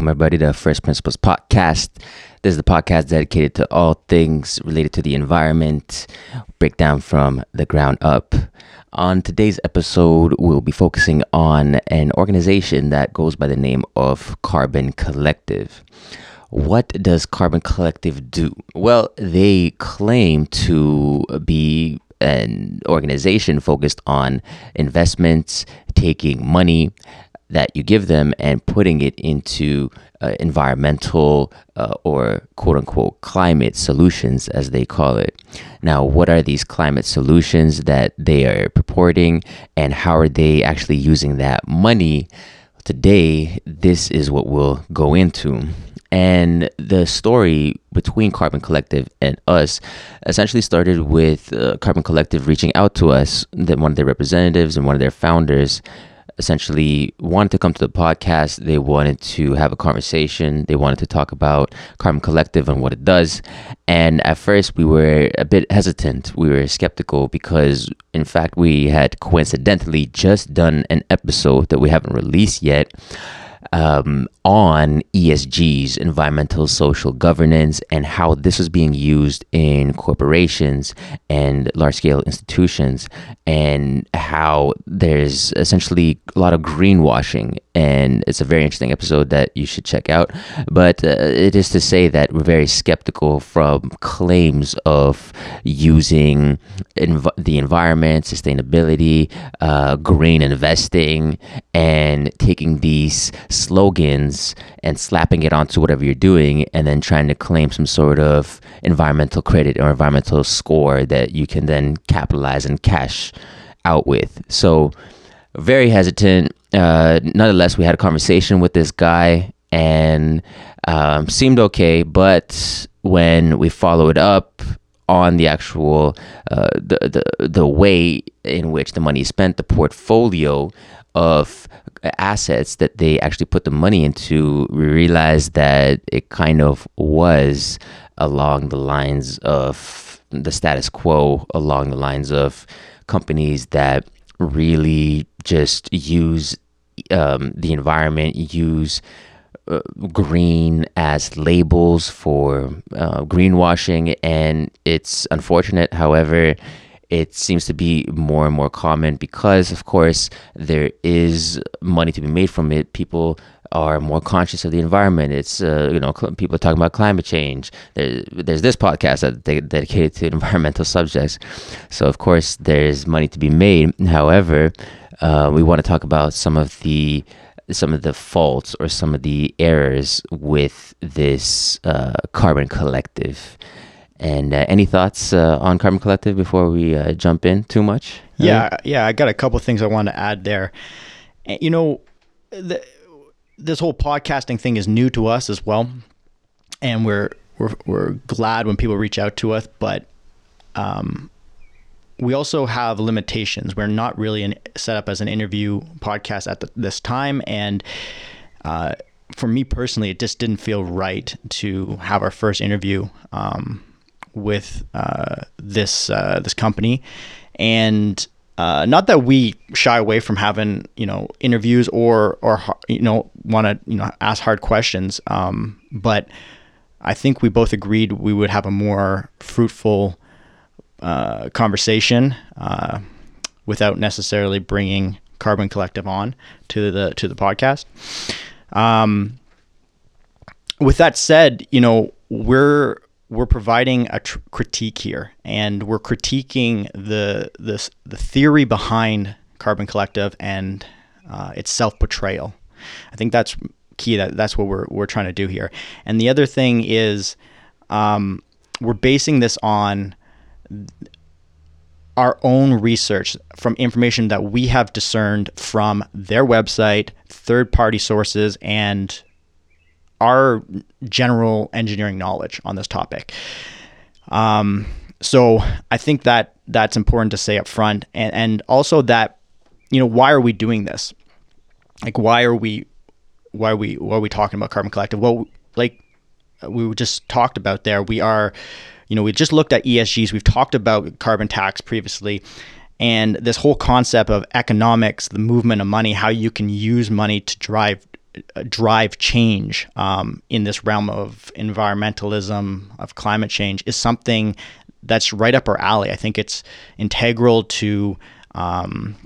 Welcome, everybody, to First Principles Podcast. This is the podcast dedicated to all things related to the environment, breakdown from the ground up. On today's episode, we'll be focusing on an organization that goes by the name of Carbon Collective. What does Carbon Collective do? Well, they claim to be an organization focused on investments, taking money that you give them and putting it into uh, environmental uh, or quote unquote climate solutions, as they call it. Now, what are these climate solutions that they are purporting, and how are they actually using that money? Today, this is what we'll go into. And the story between Carbon Collective and us essentially started with uh, Carbon Collective reaching out to us, that one of their representatives and one of their founders essentially wanted to come to the podcast. They wanted to have a conversation. They wanted to talk about Carbon Collective and what it does. And at first, we were a bit hesitant. We were skeptical because, in fact, we had coincidentally just done an episode that we haven't released yet um, on ESGs, environmental social governance, and how this is being used in corporations and large scale institutions, and how there's essentially a lot of greenwashing. And it's a very interesting episode that you should check out. But uh, it is to say that we're very skeptical from claims of using env- the environment, sustainability, uh, green investing, and taking these slogans and slapping it onto whatever you're doing and then trying to claim some sort of environmental credit or environmental score that you can then capitalize and cash out with. So, very hesitant. Uh, nonetheless, we had a conversation with this guy and um, seemed okay, but when we followed up on the actual uh, the, the the way in which the money is spent, the portfolio of assets that they actually put the money into, we realized that it kind of was along the lines of the status quo, along the lines of companies that really just use um, the environment, use uh, green as labels for uh, greenwashing, and it's unfortunate. However, it seems to be more and more common because, of course, there is money to be made from it. People are more conscious of the environment. It's uh, you know cl- people are talking about climate change. There, there's this podcast that they dedicated to environmental subjects. So of course there's money to be made. However, uh, we want to talk about some of the some of the faults or some of the errors with this uh, carbon collective. And uh, any thoughts uh, on Carbon Collective before we uh, jump in too much? Yeah, yeah, I got a couple things I want to add there. You know, the, this whole podcasting thing is new to us as well, and we're we're we're glad when people reach out to us, but um, we also have limitations. We're not really set up as an interview podcast at the, this time, and uh, for me personally, it just didn't feel right to have our first interview. Um, with uh, this uh, this company, and uh, not that we shy away from having you know interviews or or you know want to you know ask hard questions, um, but I think we both agreed we would have a more fruitful uh, conversation uh, without necessarily bringing Carbon Collective on to the to the podcast. Um, with that said, you know we're we're providing a tr- critique here, and we're critiquing the the the theory behind Carbon Collective and uh, its self portrayal. I think that's key. That that's what we're we're trying to do here. And the other thing is, um, we're basing this on our own research from information that we have discerned from their website, third party sources, and our general engineering knowledge on this topic. Um, so I think that that's important to say up front, and and also that you know why are we doing this? Like why are we why are we why are we talking about carbon collective? Well, like we just talked about there, we are you know we just looked at ESGs. We've talked about carbon tax previously. And this whole concept of economics, the movement of money, how you can use money to drive drive change um, in this realm of environmentalism, of climate change, is something that's right up our alley. I think it's integral to um,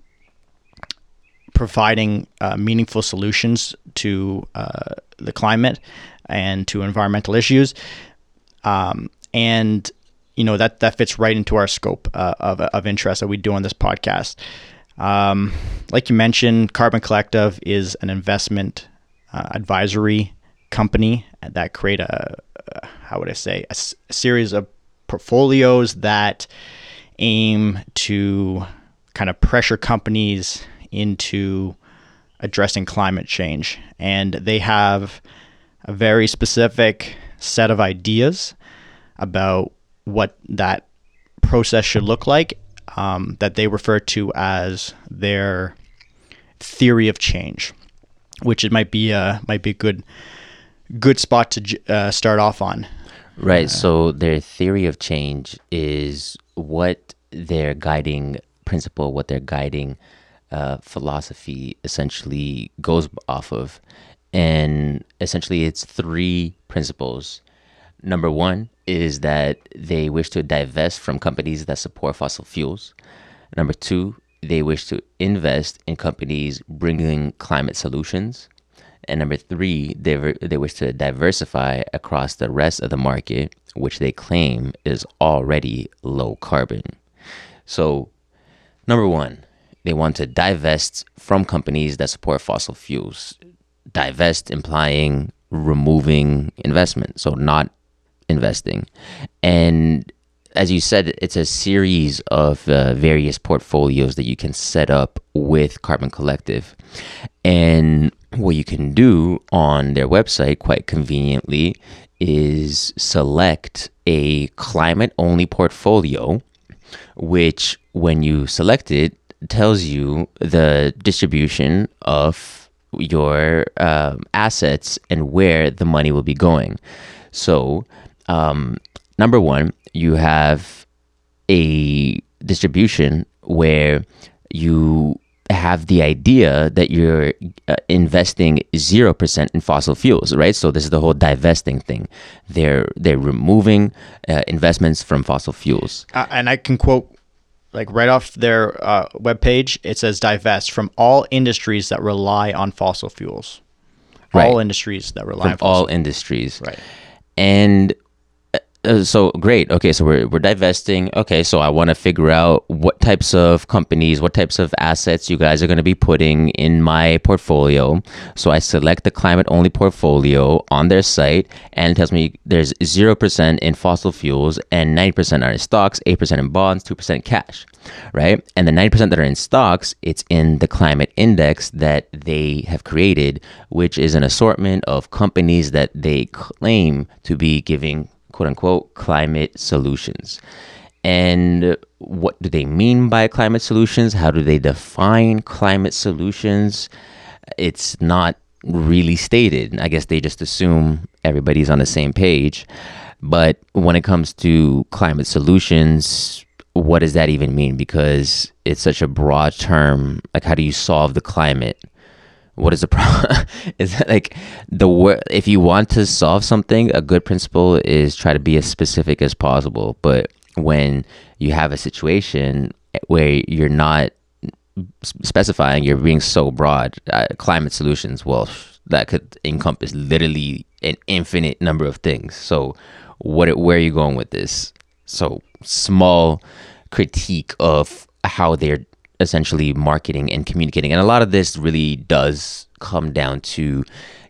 providing uh, meaningful solutions to uh, the climate and to environmental issues. Um, and you know that that fits right into our scope uh, of, of interest that we do on this podcast. Um, like you mentioned, Carbon Collective is an investment uh, advisory company that create a, a how would I say a, s- a series of portfolios that aim to kind of pressure companies into addressing climate change, and they have a very specific set of ideas about what that process should look like um, that they refer to as their theory of change, which it might be a might be a good good spot to uh, start off on. Right. So their theory of change is what their guiding principle, what their guiding uh, philosophy essentially goes off of. And essentially, it's three principles. Number one is that they wish to divest from companies that support fossil fuels. Number two, they wish to invest in companies bringing climate solutions. And number three, they, they wish to diversify across the rest of the market, which they claim is already low carbon. So, number one, they want to divest from companies that support fossil fuels. Divest implying removing investment, so not investing. And as you said, it's a series of uh, various portfolios that you can set up with Carbon Collective. And what you can do on their website quite conveniently is select a climate only portfolio, which, when you select it, tells you the distribution of your um, assets and where the money will be going. So, um, number one, you have a distribution where you have the idea that you're uh, investing 0% in fossil fuels right so this is the whole divesting thing they're they're removing uh, investments from fossil fuels Uh, and I can quote like right off their uh, webpage, it says divest from all industries that rely on fossil fuels. Right. All industries that rely on from all fossil industries Right. and uh, so great. Okay so we're, we're divesting. Okay so i want to figure out what types of companies what types of assets you guys are going to be putting in my portfolio. So i select the climate only portfolio on their site and it tells me there's 0% in fossil fuels and 90% are in stocks 8% in bonds 2% cash right? And the 90% that are in stocks it's in the climate index that they have created which is an assortment of companies that they claim to be giving quote unquote climate solutions. And what do they mean by climate solutions? How do they define climate solutions? It's not really stated. I guess they just assume everybody's on the same page. But when it comes to climate solutions, what does that even mean? Because it's such a broad term. Like, how do you solve the climate? What is the problem is that like the word if you want to solve something a good principle is try to be as specific as possible. But when you have a situation where you're not specifying you're being so broad uh, climate solutions well that could encompass literally an infinite number of things. So what where are you going with this? So small critique of how they're essentially marketing and communicating. And a lot of this really does come down to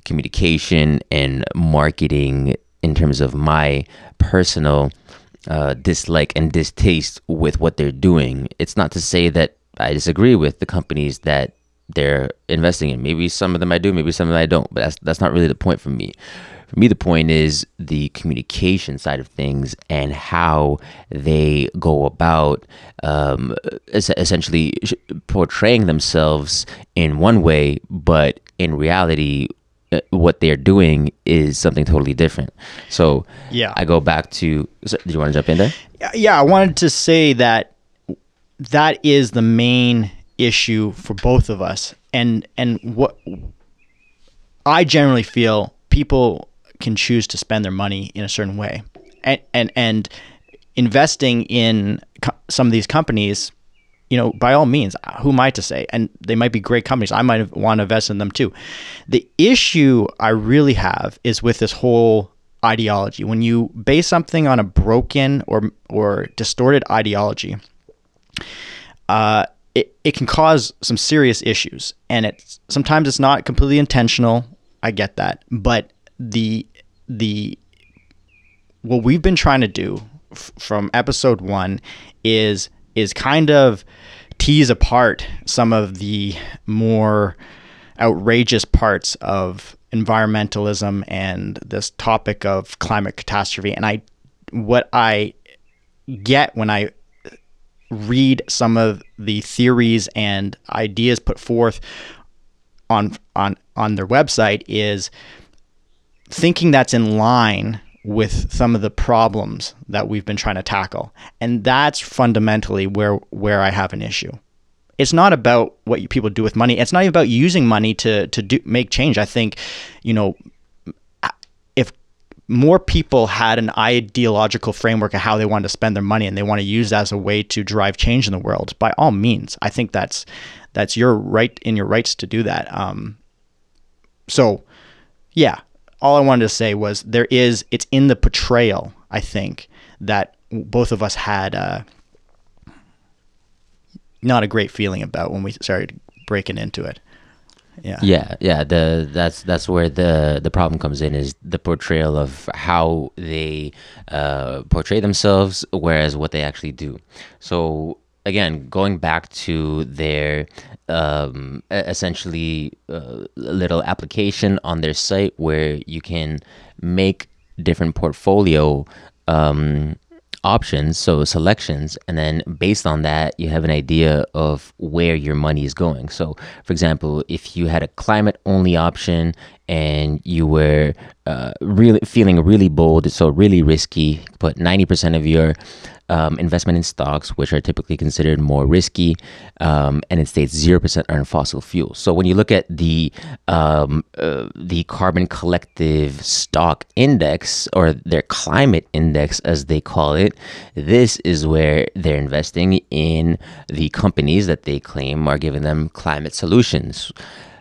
communication and marketing in terms of my personal uh, dislike and distaste with what they're doing. It's not to say that I disagree with the companies that they're investing in. Maybe some of them I do, maybe some of them I don't, but that's that's not really the point for me. For me, the point is the communication side of things and how they go about um, es- essentially sh- portraying themselves in one way, but in reality, uh, what they're doing is something totally different. So, Yeah. I go back to. So, do you want to jump in there? Yeah, yeah, I wanted to say that that is the main issue for both of us, and and what I generally feel people can choose to spend their money in a certain way, and and and investing in co- some of these companies, you know, by all means, who am I to say? And they might be great companies. I might want to invest in them too. The issue I really have is with this whole ideology. When you base something on a broken or or distorted ideology, uh, it, it can cause some serious issues. And it's sometimes it's not completely intentional. I get that, but the the what we've been trying to do f- from episode one is is kind of tease apart some of the more outrageous parts of environmentalism and this topic of climate catastrophe. And I, what I get when I read some of the theories and ideas put forth on on on their website is thinking that's in line with some of the problems that we've been trying to tackle. And that's fundamentally where where I have an issue. It's not about what people do with money. It's not even about using money to to do, make change. I think, you know, if more people had an ideological framework of how they want to spend their money and they want to use that as a way to drive change in the world, by all means, I think that's that's your right in your rights to do that. Um, so, yeah, all I wanted to say was there is it's in the portrayal. I think that both of us had uh, not a great feeling about when we started breaking into it. Yeah. Yeah, yeah. The that's that's where the the problem comes in is the portrayal of how they uh, portray themselves, whereas what they actually do. So again, going back to their um, essentially uh, little application on their site where you can make different portfolio um, options, so selections, and then based on that, you have an idea of where your money is going. So, for example, if you had a climate only option and you were uh, really feeling really bold, so really risky, put 90% of your um, investment in stocks, which are typically considered more risky, um, and it states zero percent are in fossil fuels. So when you look at the um, uh, the carbon collective stock index or their climate index, as they call it, this is where they're investing in the companies that they claim are giving them climate solutions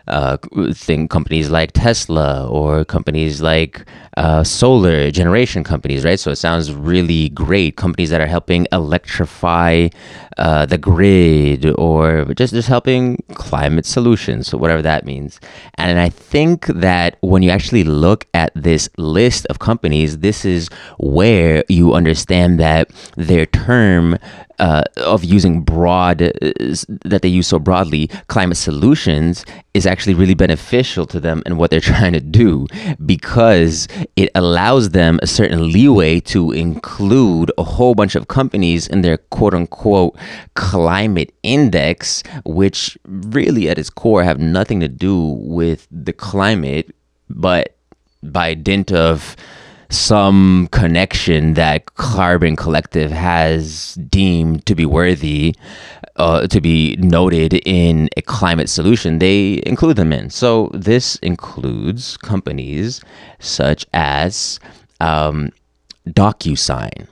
uh, think companies like Tesla or companies like uh, solar generation companies, right? So it sounds really great. Companies that are helping electrify uh, the grid or just just helping climate solutions, so whatever that means. And I think that when you actually look at this list of companies, this is where you understand that their term uh, of using broad uh, that they use so broadly climate solutions is actually really beneficial to them and what they're trying to do because it allows them a certain leeway to include a whole bunch of companies in their quote unquote climate index which really at its core have nothing to do with the climate but by dint of some connection that Carbon Collective has deemed to be worthy uh, to be noted in a climate solution, they include them in. So this includes companies such as um, DocuSign.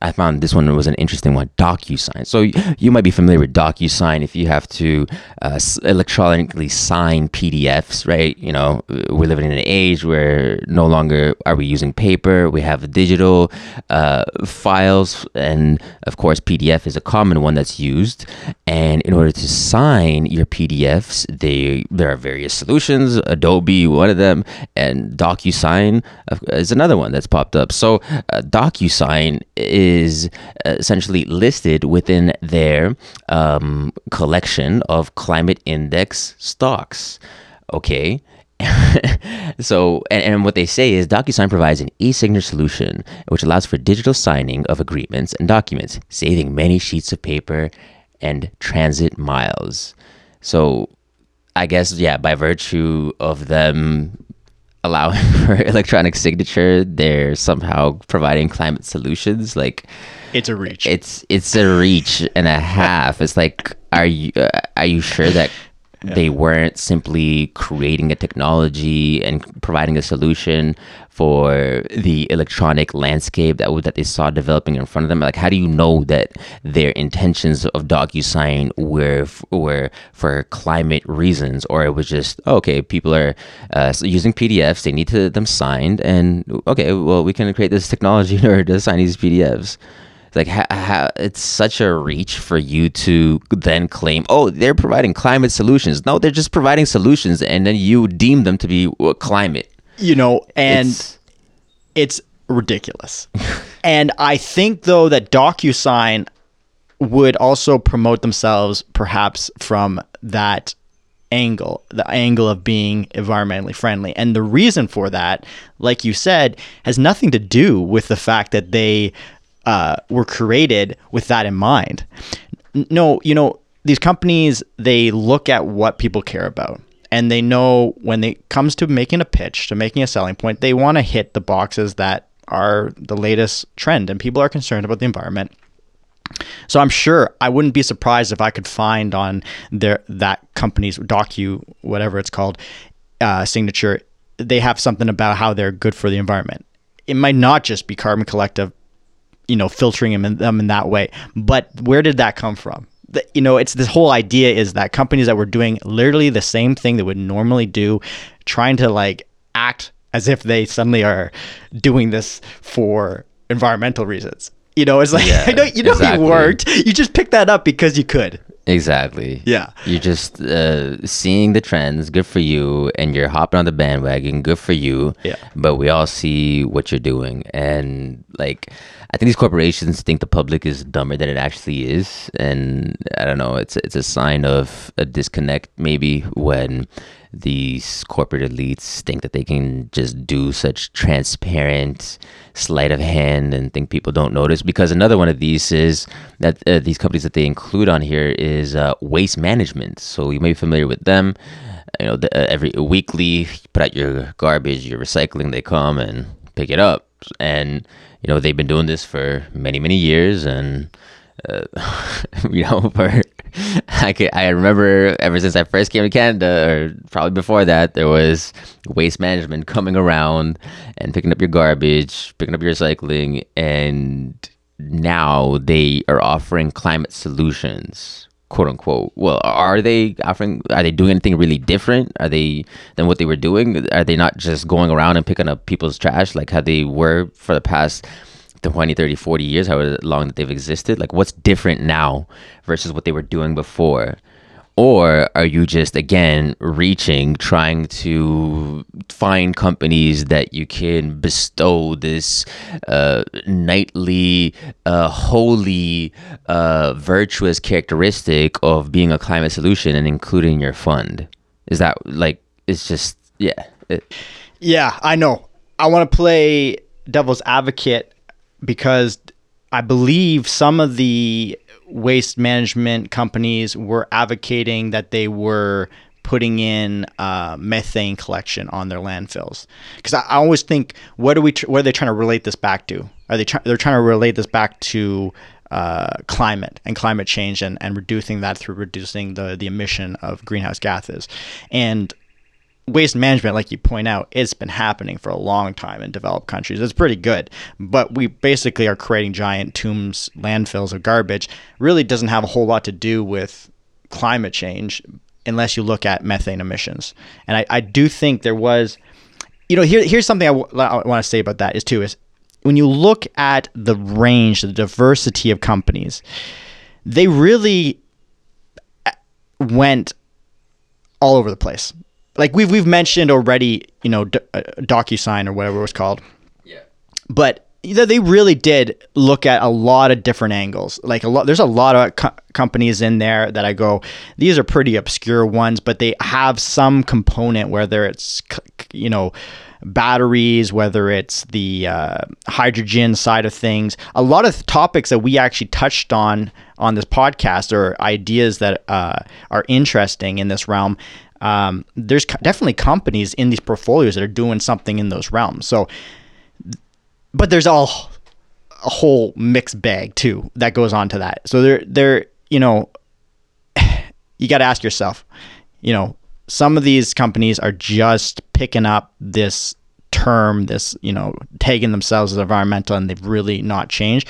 I found this one was an interesting one, DocuSign. So you might be familiar with DocuSign if you have to uh, electronically sign PDFs, right? You know, we're living in an age where no longer are we using paper. We have digital uh, files, and of course, PDF is a common one that's used. And in order to sign your PDFs, they there are various solutions. Adobe, one of them, and DocuSign is another one that's popped up. So uh, DocuSign is is essentially listed within their um, collection of climate index stocks. Okay. so, and, and, what they say is DocuSign provides an e-signature solution which allows for digital signing of agreements and documents, saving many sheets of paper and transit miles. So, I guess, yeah, by virtue of them allowing for electronic signature, they're somehow providing climate solutions. Like it's a reach. It's it's a reach and a half. It's like, are you uh, are you sure that They weren't simply creating a technology and providing a solution for the electronic landscape that that they saw developing in front of them. Like, how do you know that their intentions of DocuSign were were for climate reasons, or it was just oh, okay, people are uh, using PDFs, they need to them signed, and okay, well, we can create this technology in order to sign these PDFs like ha, ha, it's such a reach for you to then claim oh they're providing climate solutions. No they're just providing solutions and then you deem them to be climate. You know and it's, it's ridiculous. And i think though that docusign would also promote themselves perhaps from that angle, the angle of being environmentally friendly. And the reason for that, like you said, has nothing to do with the fact that they uh, were created with that in mind. No, you know, these companies, they look at what people care about. And they know when it comes to making a pitch, to making a selling point, they want to hit the boxes that are the latest trend. And people are concerned about the environment. So I'm sure I wouldn't be surprised if I could find on their that company's docu whatever it's called uh, signature they have something about how they're good for the environment. It might not just be Carbon Collective you know, filtering them in, them in that way. But where did that come from? The, you know, it's this whole idea is that companies that were doing literally the same thing that would normally do, trying to like act as if they suddenly are doing this for environmental reasons. You know, it's like yeah, I know you know exactly. it worked. You just picked that up because you could. Exactly. Yeah. You're just uh, seeing the trends. Good for you, and you're hopping on the bandwagon. Good for you. Yeah. But we all see what you're doing, and like I think these corporations think the public is dumber than it actually is, and I don't know. It's it's a sign of a disconnect maybe when these corporate elites think that they can just do such transparent sleight of hand and think people don't notice. Because another one of these is that uh, these companies that they include on here is uh, waste management. So you may be familiar with them. You know, the, uh, every weekly, you put out your garbage, your recycling, they come and pick it up, and you know they've been doing this for many many years and uh, you know for I can, I remember ever since I first came to Canada or probably before that there was waste management coming around and picking up your garbage picking up your recycling and now they are offering climate solutions quote unquote. Well, are they offering? Are they doing anything really different? Are they than what they were doing? Are they not just going around and picking up people's trash like how they were for the past 20, 30, 40 years, however long that they've existed? Like, what's different now versus what they were doing before? Or are you just again reaching trying to find companies that you can bestow this uh, nightly uh, holy uh, virtuous characteristic of being a climate solution and including your fund? Is that like it's just yeah it, yeah i know. I want to play devil's advocate because i believe some of the waste management companies were advocating that they were putting in uh, methane collection on their landfills. Because I, I, always think, what are we? Tr- what are they trying to relate this back to? Are they? Try- they're trying to relate this back to uh, climate and climate change and, and reducing that through reducing the the emission of greenhouse gases. And waste management, like you point out, it's been happening for a long time in developed countries. It's pretty good, but we basically are creating giant tombs, landfills of garbage. Really doesn't have a whole lot to do with climate change unless you look at methane emissions. And I, I do think there was, you know, here, here's something I, w- I want to say about that is too is when you look at the range, the diversity of companies, they really uh, went all over the place like we've we've mentioned already, you know, D- uh, DocuSign or whatever it was called. Yeah. But they really did look at a lot of different angles. Like a lot, there's a lot of co- companies in there that I go, these are pretty obscure ones, but they have some component, whether it's you know batteries, whether it's the uh, hydrogen side of things. A lot of topics that we actually touched on on this podcast are ideas that uh, are interesting in this realm um, there's definitely companies in these portfolios that are doing something in those realms. So, but there's all a whole mixed bag too that goes on to that. So there, there, you know, you got to ask yourself, you know, some of these companies are just picking up this term, this, you know, tagging themselves as environmental and they've really not changed.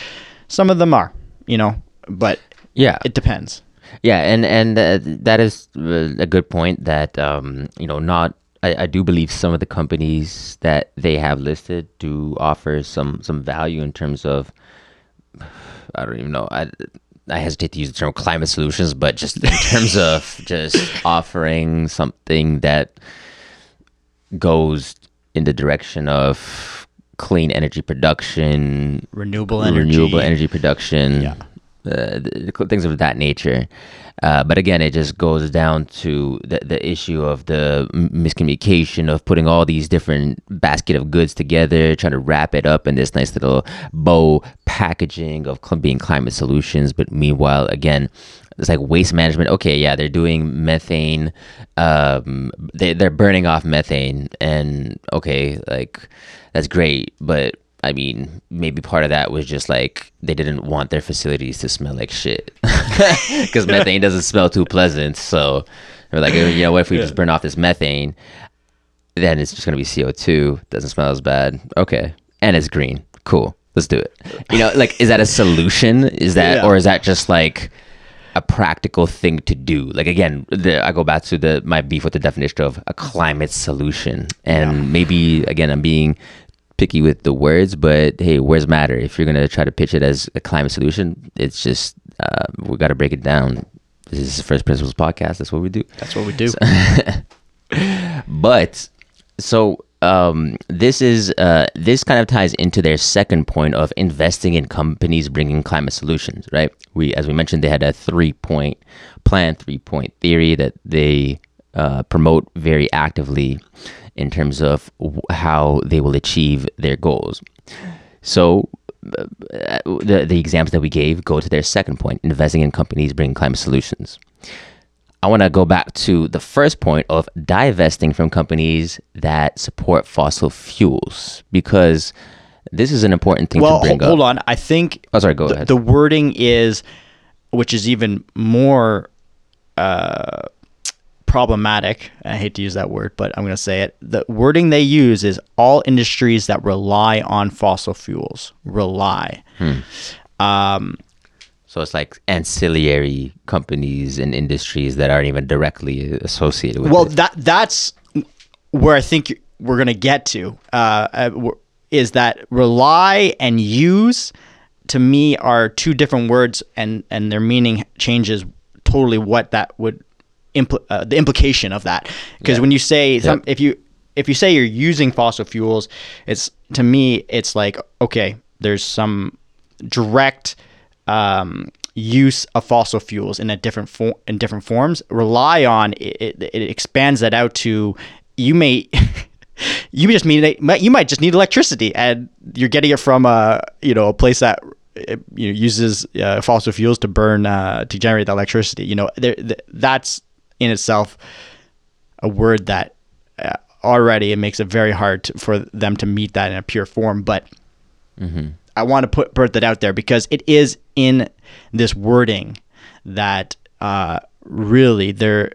Some of them are, you know, but Yeah. it depends. Yeah, and and uh, that is uh, a good point. That um, you know, not I, I do believe some of the companies that they have listed do offer some some value in terms of I don't even know. I I hesitate to use the term climate solutions, but just in terms of just offering something that goes in the direction of clean energy production, Renewable energy. renewable energy production, Yeah. Uh, th- th- things of that nature. Uh, but again, it just goes down to the, the issue of the miscommunication of putting all these different basket of goods together, trying to wrap it up in this nice little bow packaging of being climate solutions. But meanwhile, again, it's like waste management. Okay, yeah, they're doing methane. Um, they they're burning off methane, and okay, like that's great. But I mean, maybe part of that was just like they didn't want their facilities to smell like shit because methane doesn't smell too pleasant. So they're like, oh, you know, what if we just burn off this methane? Then it's just gonna be CO two. Doesn't smell as bad. Okay, and it's green. Cool. Let's do it. You know, like, is that a solution? Is that, Yeah. or is that just like a practical thing to do? Like, again, the, I go back to the my beef with the definition of a climate solution, and maybe again, I'm being picky with the words, but hey, words matter. If you're gonna try to pitch it as a climate solution, it's just uh, we got to break it down. This is the First Principles podcast. That's what we do. That's what we do. But so um, this is uh, this kind of ties into their second point of investing in companies bringing climate solutions. Right? We, as we mentioned, they had a three point plan, three point theory that they uh, promote very actively in terms of how they will achieve their goals. So. uh, The, the examples that we gave go to their second point investing in companies bringing climate solutions. I want to go back to the first point of divesting from companies that support fossil fuels because this is an important thing well, to bring ho- hold up. on. I think Oh, sorry, go the, ahead. the wording is, which is even more uh, problematic. I hate to use that word, but I'm going to say it. The wording they use is all industries that rely on fossil fuels. Rely. Hmm. Um, so it's like ancillary companies and industries that aren't even directly associated with well, it. that that's where I think we're going to get to. Uh, uh, is that rely and use to me are two different words, and and their meaning changes totally what that would impl- uh, the implication of that. Because Yeah. when you say some, Yep. if you if you say you're using fossil fuels, it's to me it's like okay, there's some direct um, use of fossil fuels in a different form in different forms. Rely on it, it, it expands that out to you may you just need you might just need electricity and you're getting it from a you know a place that you know, uses uh, fossil fuels to burn uh, to generate the electricity. You know, there, th- that's in itself a word that uh, already it makes it very hard to, for them to meet that in a pure form. But I want to put put that out there because it is in this wording that uh, really there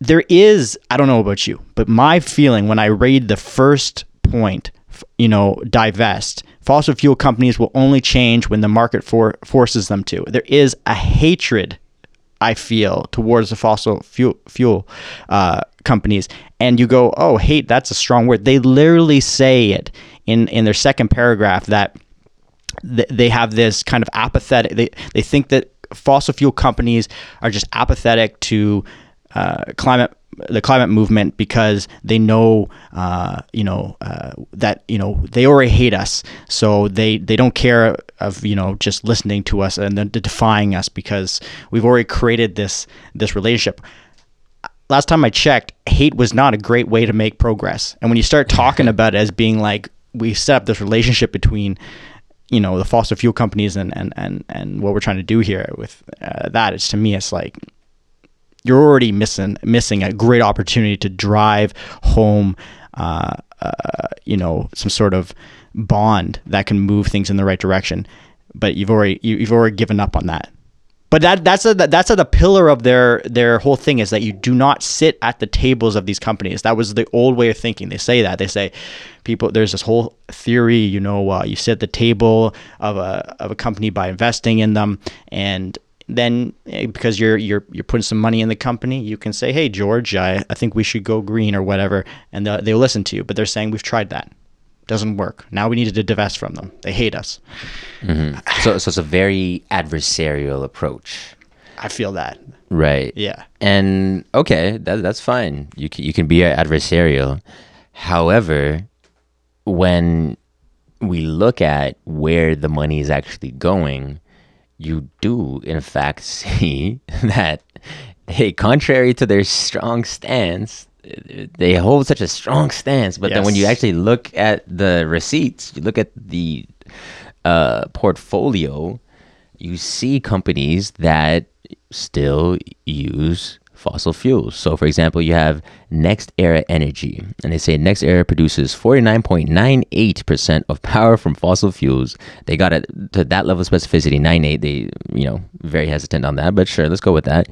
there is I don't know about you, but my feeling when I read the first point, you know, divest. Fossil fuel companies will only change when the market for, forces them to. There is a hatred I feel towards the fossil fuel fuel uh, companies, and you go, "Oh, hate, that's a strong word." They literally say it in in their second paragraph that th- they have this kind of apathetic. They they think that fossil fuel companies are just apathetic to uh, climate the climate movement because they know uh, you know uh, that you know they already hate us so they they don't care of you know just listening to us and then defying us because we've already created this this relationship last time I checked, hate was not a great way to make progress. And when you start talking about it as being like we set up this relationship between, you know, the fossil fuel companies and and and, and what we're trying to do here with uh, that, it's to me, it's like you're already missing missing a great opportunity to drive home, uh, uh, you know, some sort of bond that can move things in the right direction. But you've already you, you've already given up on that. But that that's a that's a, the pillar of their their whole thing is that you do not sit at the tables of these companies. That was the old way of thinking. They say that they say people there's this whole theory. You know, uh, you sit at the table of a of a company by investing in them, and then eh, because you're you're you're putting some money in the company, you can say, "Hey, George, I, I think we should go green or whatever," and they'll, they'll listen to you. But they're saying we've tried that, doesn't work. Now we needed to divest from them. They hate us. So, so it's a very adversarial approach, I feel that. right? Yeah. And okay, that, that's fine. You can, you can be adversarial. However, when we look at where the money is actually going, you do in fact see that hey, contrary to their strong stance, they hold such a strong stance, but then when you actually look at the receipts, you look at the uh, portfolio, you see companies that still use fossil fuels. So, for example, you have NextEra Energy, and they say NextEra produces 49.98% of power from fossil fuels. They got it to that level of specificity, 98. They, you know, very hesitant on that, but sure, let's go with that.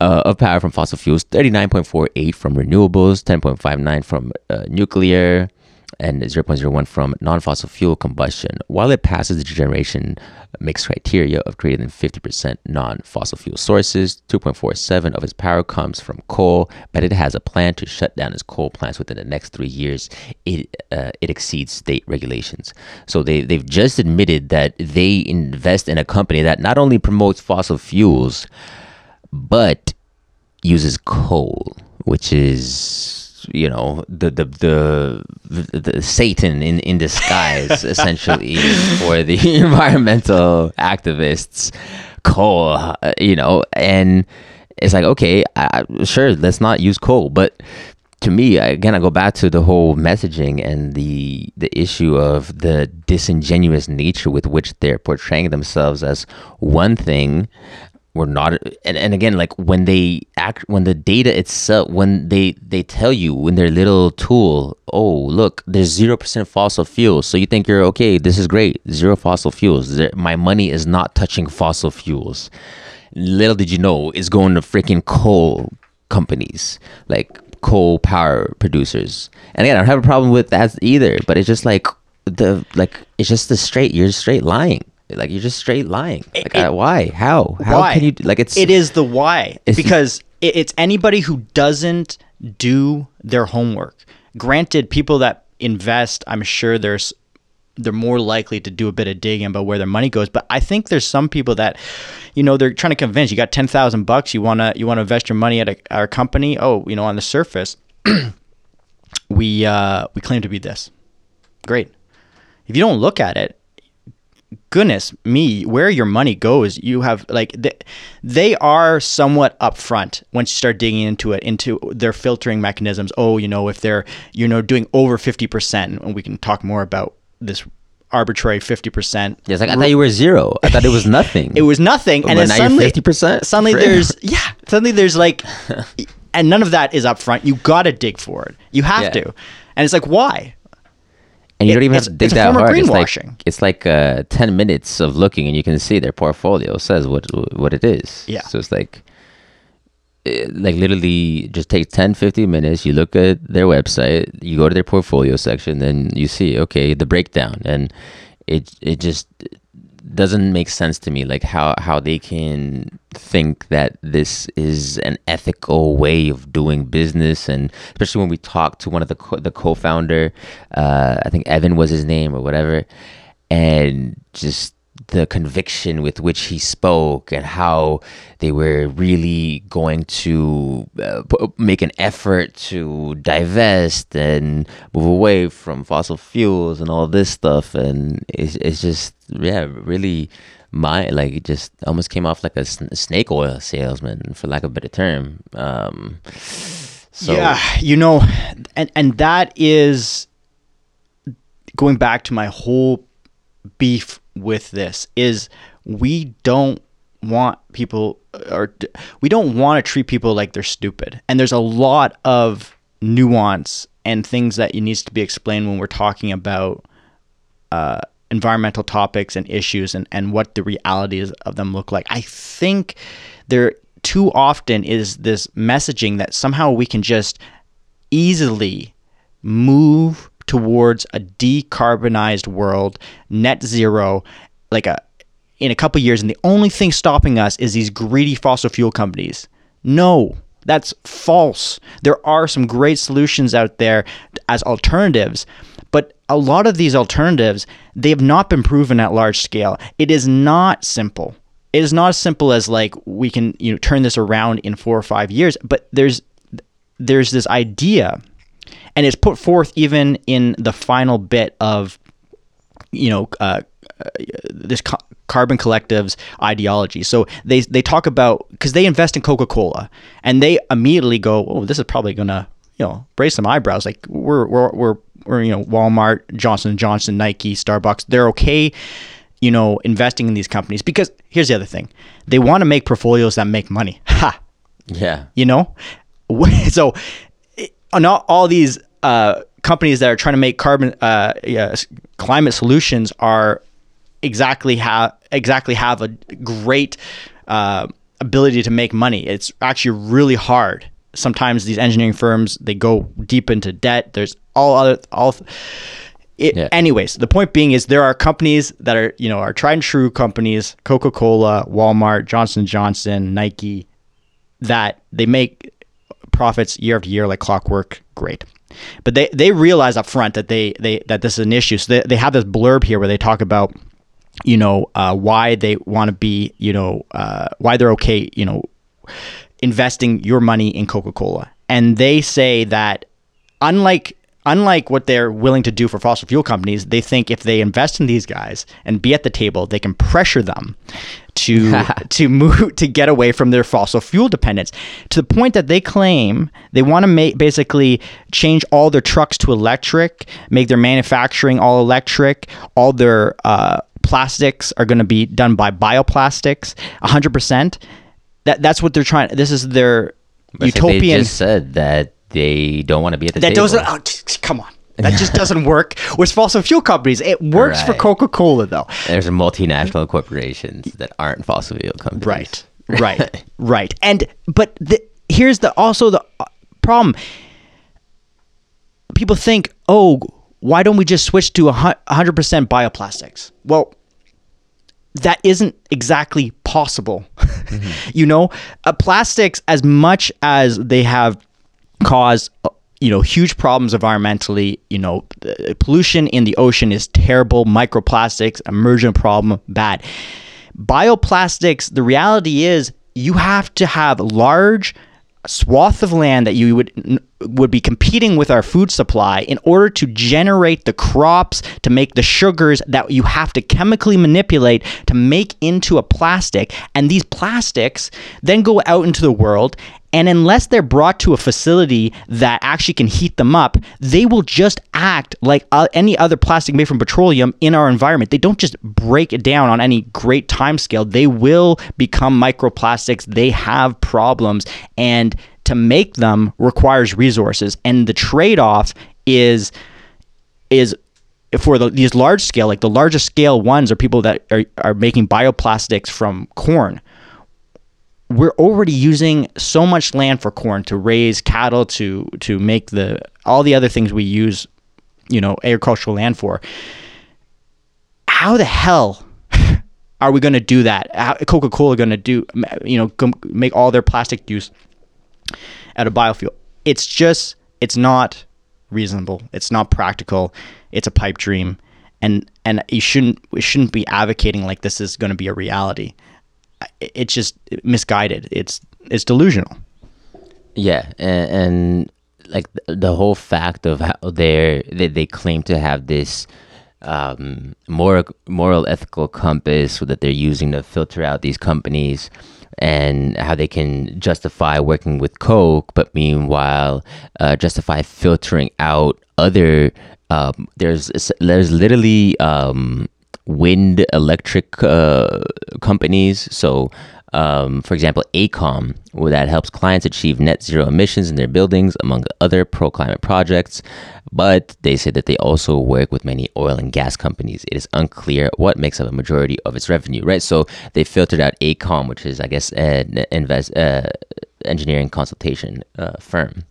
Uh, of power from fossil fuels, 39.48 from renewables, 10.59 from uh, nuclear, and 0.01 from non-fossil fuel combustion, while it passes the generation mix criteria of greater than 50% non-fossil fuel sources. 2.47 of its power comes from coal, but it has a plan to shut down its coal plants within the next three years. It uh, it exceeds state regulations. So they they've just admitted that they invest in a company that not only promotes fossil fuels, but uses coal, which is you know the the the, the, the Satan in in disguise, essentially for the environmental activists. Coal, uh, you know, and it's like okay, I, I- sure, let's not use coal, but to me again i go back to the whole messaging and the the issue of the disingenuous nature with which they're portraying themselves as one thing we're not and, and again like when they act when the data itself when they they tell you in their little tool oh look there's 0% fossil fuels. So you think you're okay this is great zero fossil fuels. My money is not touching fossil fuels. Little did you know it's going to freaking coal companies like coal power producers. And again i don't have a problem with that either but it's just like the like it's just the straight you're straight lying like you're just straight lying like it- uh, why how how why? can you like it's it is the why It's- because it, it's anybody who doesn't do their homework. Granted, people that invest, I'm sure there's they're more likely to do a bit of digging about where their money goes. But I think there's some people that, you know, they're trying to convince you got ten thousand bucks, you wanna you wanna invest your money at a, our company. Oh, you know, on the surface, we uh, we claim to be this. Great. If you don't look at it, goodness me, where your money goes, you have like they, they are somewhat upfront once you start digging into it, into their filtering mechanisms. Oh, you know, if they're you know doing over fifty percent, and we can talk more about this arbitrary fifty percent. it's like i thought you were zero i thought it was nothing It was nothing, and then now you're suddenly, 50%? suddenly there's yeah, suddenly there's like, and none of that is upfront. You got to dig for it. You have Yeah. to, and it's like why? And you it- don't even have to dig it's a that hard. It's like it's like uh 10 minutes of looking and you can see their portfolio says what what it is. Yeah. so it's like eh, like literally just take 10 15 minutes you look at their website you go to their portfolio section then you see okay the breakdown. And it it just doesn't make sense to me like how how they can think that this is an ethical way of doing business. And especially when we talked to one of the co- the co-founder uh i think evan was his name or whatever and just the conviction with which he spoke and how they were really going to uh, make an effort to divest and move away from fossil fuels and all this stuff. And it's, it's just yeah really my like it just almost came off like a snake oil salesman for lack of a better term. Um so yeah, you know, and and that is going back to my whole beef with this is we don't want people or we don't want to treat people like they're stupid. And there's a lot of nuance and things that needs to be explained when we're talking about uh, environmental topics and issues and, and what the realities of them look like. I think there too often is this messaging that somehow we can just easily move towards a decarbonized world, net zero, like a in a couple years, and the only thing stopping us is these greedy fossil fuel companies. No, that's false. There are some great solutions out there as alternatives, but a lot of these alternatives, they have not been proven at large scale. It is not simple. It is not as simple as like we can, you know, turn this around in 4 or 5 years, but there's there's this idea and it's put forth even in the final bit of you know uh, uh, this co- Carbon Collective's ideology. So they they talk about because they invest in Coca Cola and they immediately go, oh, this is probably gonna you know raise some eyebrows. Like we're we're we're, we're you know Walmart, Johnson Johnson, Nike, Starbucks. They're okay. You know, investing in these companies because here's the other thing: they want to make portfolios that make money. Ha! Yeah. You know, so not all these uh, companies that are trying to make carbon uh, yeah, climate solutions are exactly have exactly have a great uh, ability to make money. It's actually really hard. Sometimes these engineering firms they go deep into debt. There's all other all. It, yeah. Anyways, the point being is there are companies that are you know are tried and true companies, Coca Cola, Walmart, Johnson Johnson, Nike, that they make profits year after year like clockwork. Great. But they, they realize up front that they, they that this is an issue. So they, they have this blurb here where they talk about you know uh, why they want to be you know uh, why they're okay you know investing your money in coca-cola and they say that unlike unlike what they're willing to do for fossil fuel companies, they think if they invest in these guys and be at the table, they can pressure them to to move to get away from their fossil fuel dependence to the point that they claim they want to make basically change all their trucks to electric, make their manufacturing all electric, all their uh, plastics are going to be done by bioplastics, hundred percent. That that's what they're trying. This is their but utopian. They just said that they don't want to be at the that table. doesn't. Oh, come on. That just doesn't work with fossil fuel companies. It works right. for Coca Cola though. There's multinational corporations that aren't fossil fuel companies. Right, right, right. And but the, here's the also the uh, problem. People think, oh, why don't we just switch to 100% bioplastics? Well, that isn't exactly possible. Mm-hmm. you know, uh, plastics, as much as they have cause uh, you know huge problems environmentally. You know pollution in the ocean is terrible. Microplastics emergent problem bad. Bioplastics the reality is you have to have large swath of land that you would would be competing with our food supply in order to generate the crops to make the sugars that you have to chemically manipulate to make into a plastic. And these plastics then go out into the world and unless they're brought to a facility that actually can heat them up, they will just act like uh, any other plastic made from petroleum in our environment. They don't just break it down on any great time scale. They will become microplastics. They have problems. And to make them requires resources. And the trade off is is for the, these large scale, like the largest scale ones are people that are, are making bioplastics from corn we're already using so much land for corn to raise cattle to to make the all the other things we use you know agricultural land for. How the hell are we going to do that? Coca-cola going to do you know make all their plastic use out of biofuel? It's just it's not reasonable. It's not practical. It's a pipe dream. And and you shouldn't we shouldn't be advocating like this is going to be a reality it's just misguided. It's it's delusional. Yeah, and, and like the whole fact of how they they they claim to have this um, moral moral ethical compass that they're using to filter out these companies and how they can justify working with Coke, but meanwhile uh, justify filtering out other. Um, there's there's literally um, wind electric uh, companies. So Um, for example, AECOM, that helps clients achieve net zero emissions in their buildings, among other pro climate projects. But they say that they also work with many oil and gas companies. It is unclear what makes up a majority of its revenue, right? So they filtered out AECOM, which is, I guess, an invest, uh, engineering consultation uh, firm.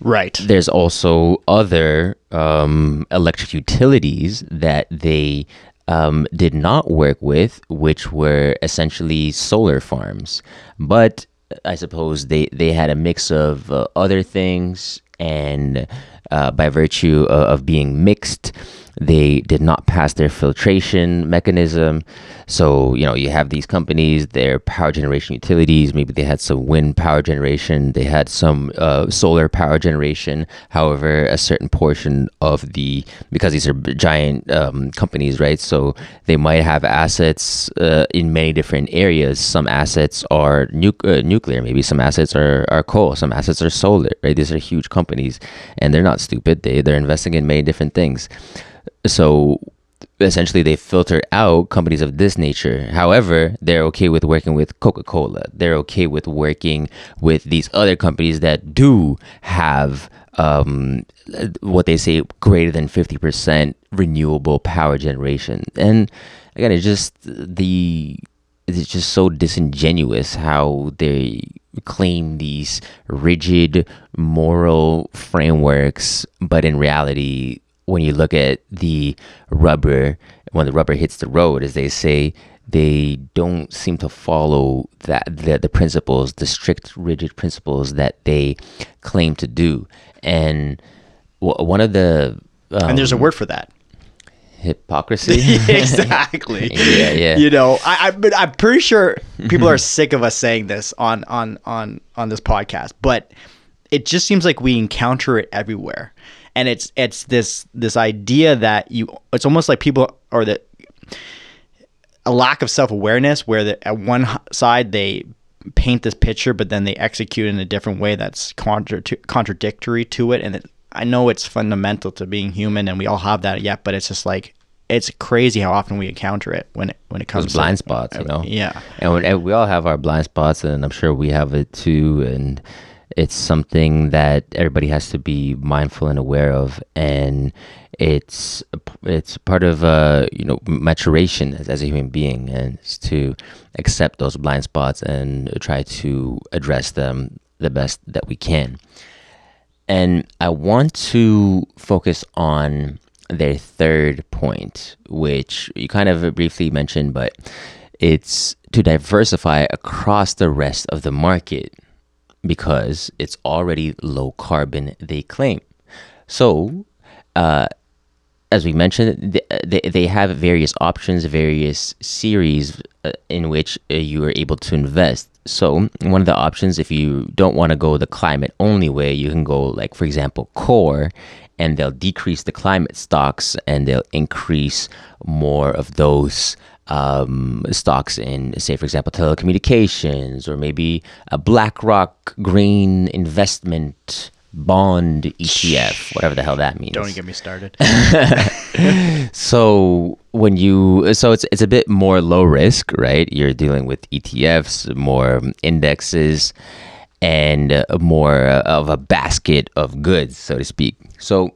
Right. There's also other um, electric utilities that they um, did not work with, which were essentially solar farms. But I suppose they, they had a mix of uh, other things, and uh, by virtue of, of being mixed, they did not pass their filtration mechanism. So, you know, you have these companies, their power generation utilities, maybe they had some wind power generation, they had some uh, solar power generation. However, a certain portion of the, because these are giant um, companies, right? So they might have assets uh, in many different areas. Some assets are nu- uh, nuclear, maybe some assets are, are coal, some assets are solar, right? These are huge companies and they're not stupid. They, they're investing in many different things. So essentially they filter out companies of this nature. However, they're okay with working with Coca-Cola. They're okay with working with these other companies that do have um, what they say greater than 50% renewable power generation. And again, it's just the it's just so disingenuous how they claim these rigid moral frameworks, but in reality, when you look at the rubber, when the rubber hits the road, as they say, they don't seem to follow that the, the principles, the strict, rigid principles that they claim to do. And one of the um, and there's a word for that hypocrisy. exactly. yeah, yeah. You know, I, I but I'm pretty sure people are sick of us saying this on on on on this podcast, but it just seems like we encounter it everywhere and it's it's this this idea that you it's almost like people or that a lack of self-awareness where the, at one side they paint this picture but then they execute in a different way that's contra- contradictory to it and it, I know it's fundamental to being human and we all have that yet but it's just like it's crazy how often we encounter it when it when it comes Those blind to, spots, you uh, know. Yeah, and, when, and we all have our blind spots, and I'm sure we have it too. And it's something that everybody has to be mindful and aware of and it's it's part of uh you know maturation as, as a human being and to accept those blind spots and try to address them the best that we can. And i want to focus on their third point which you kind of briefly mentioned but it's to diversify across the rest of the market because it's already low carbon, they claim. So, uh, as we mentioned, they, they have various options, various series uh, in which uh, you are able to invest. So, one of the options, if you don't want to go the climate only way, you can go, like, for example, core, and they'll decrease the climate stocks and they'll increase more of those um, stocks in, say, for example, telecommunications or maybe a BlackRock Green Investment Bond ETF, whatever the hell that means. Don't get me started. so when you, so it's it's a bit more low risk, right? You're dealing with ETFs, more indexes, and more of a basket of goods, so to speak. So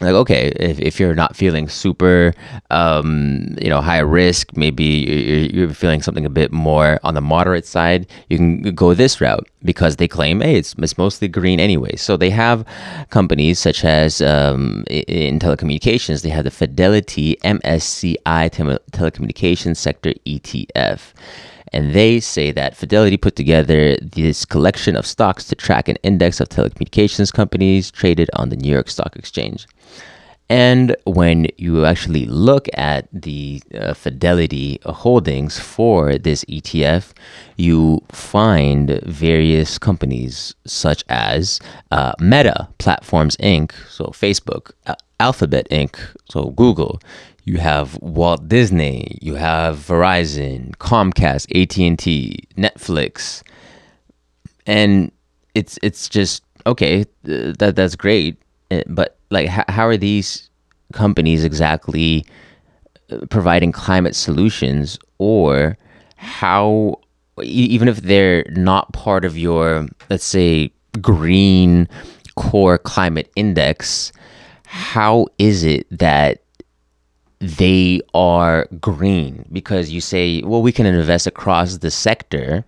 like okay if, if you're not feeling super um, you know high risk maybe you're, you're, feeling something a bit more on the moderate side you can go this route because they claim hey it's, it's mostly green anyway. So they have companies such as um, in telecommunications they have the fidelity msci tele- telecommunications sector etf and they say that Fidelity put together this collection of stocks to track an index of telecommunications companies traded on the New York Stock Exchange. And when you actually look at the uh, Fidelity holdings for this ETF, you find various companies such as uh, Meta Platforms Inc., so Facebook, Alphabet Inc., so Google. You have Walt Disney, you have Verizon, Comcast, AT&T, Netflix. And it's it's just okay, that that's great, eh, but like how, how are these companies exactly uh, providing climate solutions or how even if they're not part of your, let's say, green core climate index, how is it that they are green? Because you say, well, we can invest across the sector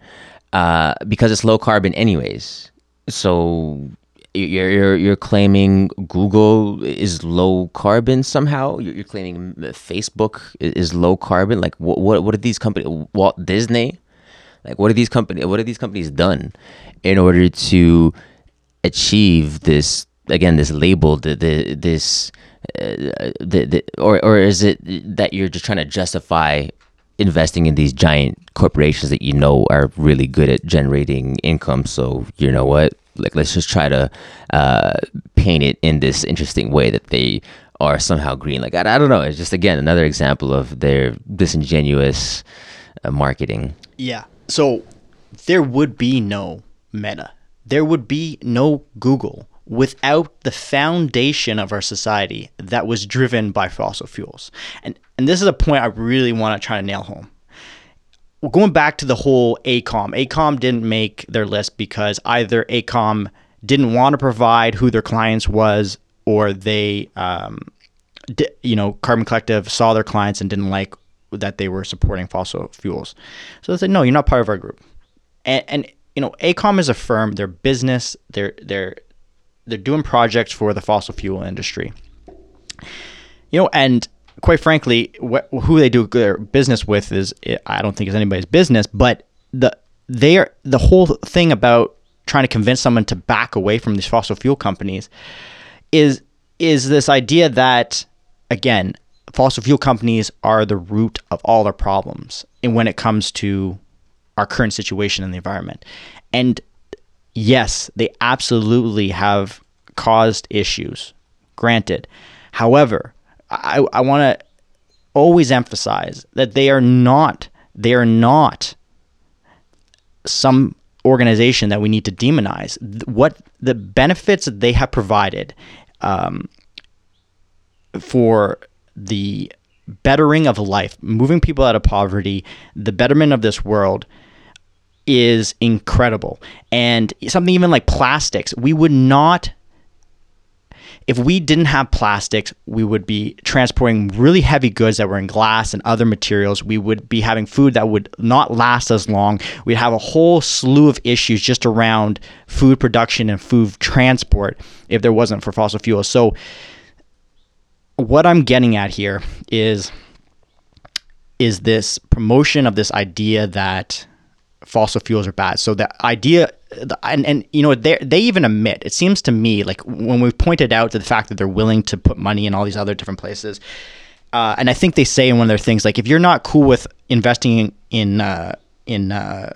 uh, because it's low carbon, anyways. So you're, you're you're claiming Google is low carbon somehow. You're, claiming Facebook is low carbon. Like what what what are these companies? Walt Disney, like what are these companies? What are these companies done in order to achieve this again? This label, the, the this, uh, the, the or or is it that you're just trying to justify investing in these giant corporations that you know are really good at generating income? So you know what? Like let's just try to uh, paint it in this interesting way that they are somehow green. Like I, I don't know. It's just again another example of their disingenuous uh, marketing. Yeah. So there would be no Meta. There would be no Google without the foundation of our society that was driven by fossil fuels. And and this is a point I really want to try to nail home. Going back to the whole AECOM, AECOM didn't make their list because either AECOM didn't want to provide who their clients was, or they, um, you know, Carbon Collective saw their clients and didn't like that they were supporting fossil fuels. So they said, no, you're not part of our group. And, and you know, AECOM is a firm. They're business. They're they're they're doing projects for the fossil fuel industry. You know, and quite frankly, wh- who they do their business with is I don't think is anybody's business. But the they are the whole thing about trying to convince someone to back away from these fossil fuel companies is is this idea that again fossil fuel companies are the root of all our problems and when it comes to our current situation in the environment and yes they absolutely have caused issues granted however i, I want to always emphasize that they are not they are not some organization that we need to demonize. What the benefits that they have provided um, for the bettering of life, moving people out of poverty, the betterment of this world is incredible. And something even like plastics, we would not if we didn't have plastics, we would be transporting really heavy goods that were in glass and other materials. We would be having food that would not last as long. We'd have a whole slew of issues just around food production and food transport if there wasn't for fossil fuels. So, what I'm getting at here is is this promotion of this idea that fossil fuels are bad. So the idea, and, and you know, they they even admit. It seems to me like when we pointed out to the fact that they're willing to put money in all these other different places, uh, and I think they say in one of their things like, if you're not cool with investing in in, uh, in uh,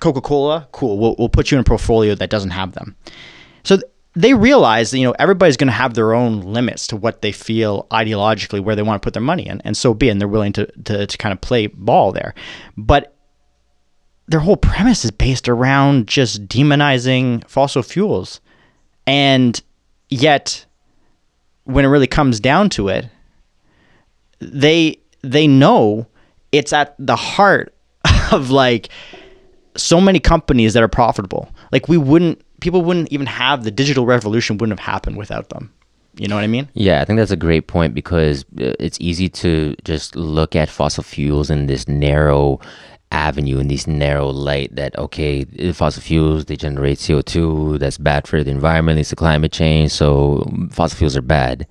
Coca Cola, cool, we'll we'll put you in a portfolio that doesn't have them. So. Th- they realize that you know everybody's going to have their own limits to what they feel ideologically where they want to put their money in, and so be, and they're willing to, to to kind of play ball there. But their whole premise is based around just demonizing fossil fuels. And yet when it really comes down to it, they they know it's at the heart of like so many companies that are profitable. Like we wouldn't people wouldn't even have the digital revolution wouldn't have happened without them. You know what I mean? Yeah, I think that's a great point because uh, it's easy to just look at fossil fuels in this narrow avenue in this narrow light that okay fossil fuels they generate co2 that's bad for the environment leads to climate change so fossil fuels are bad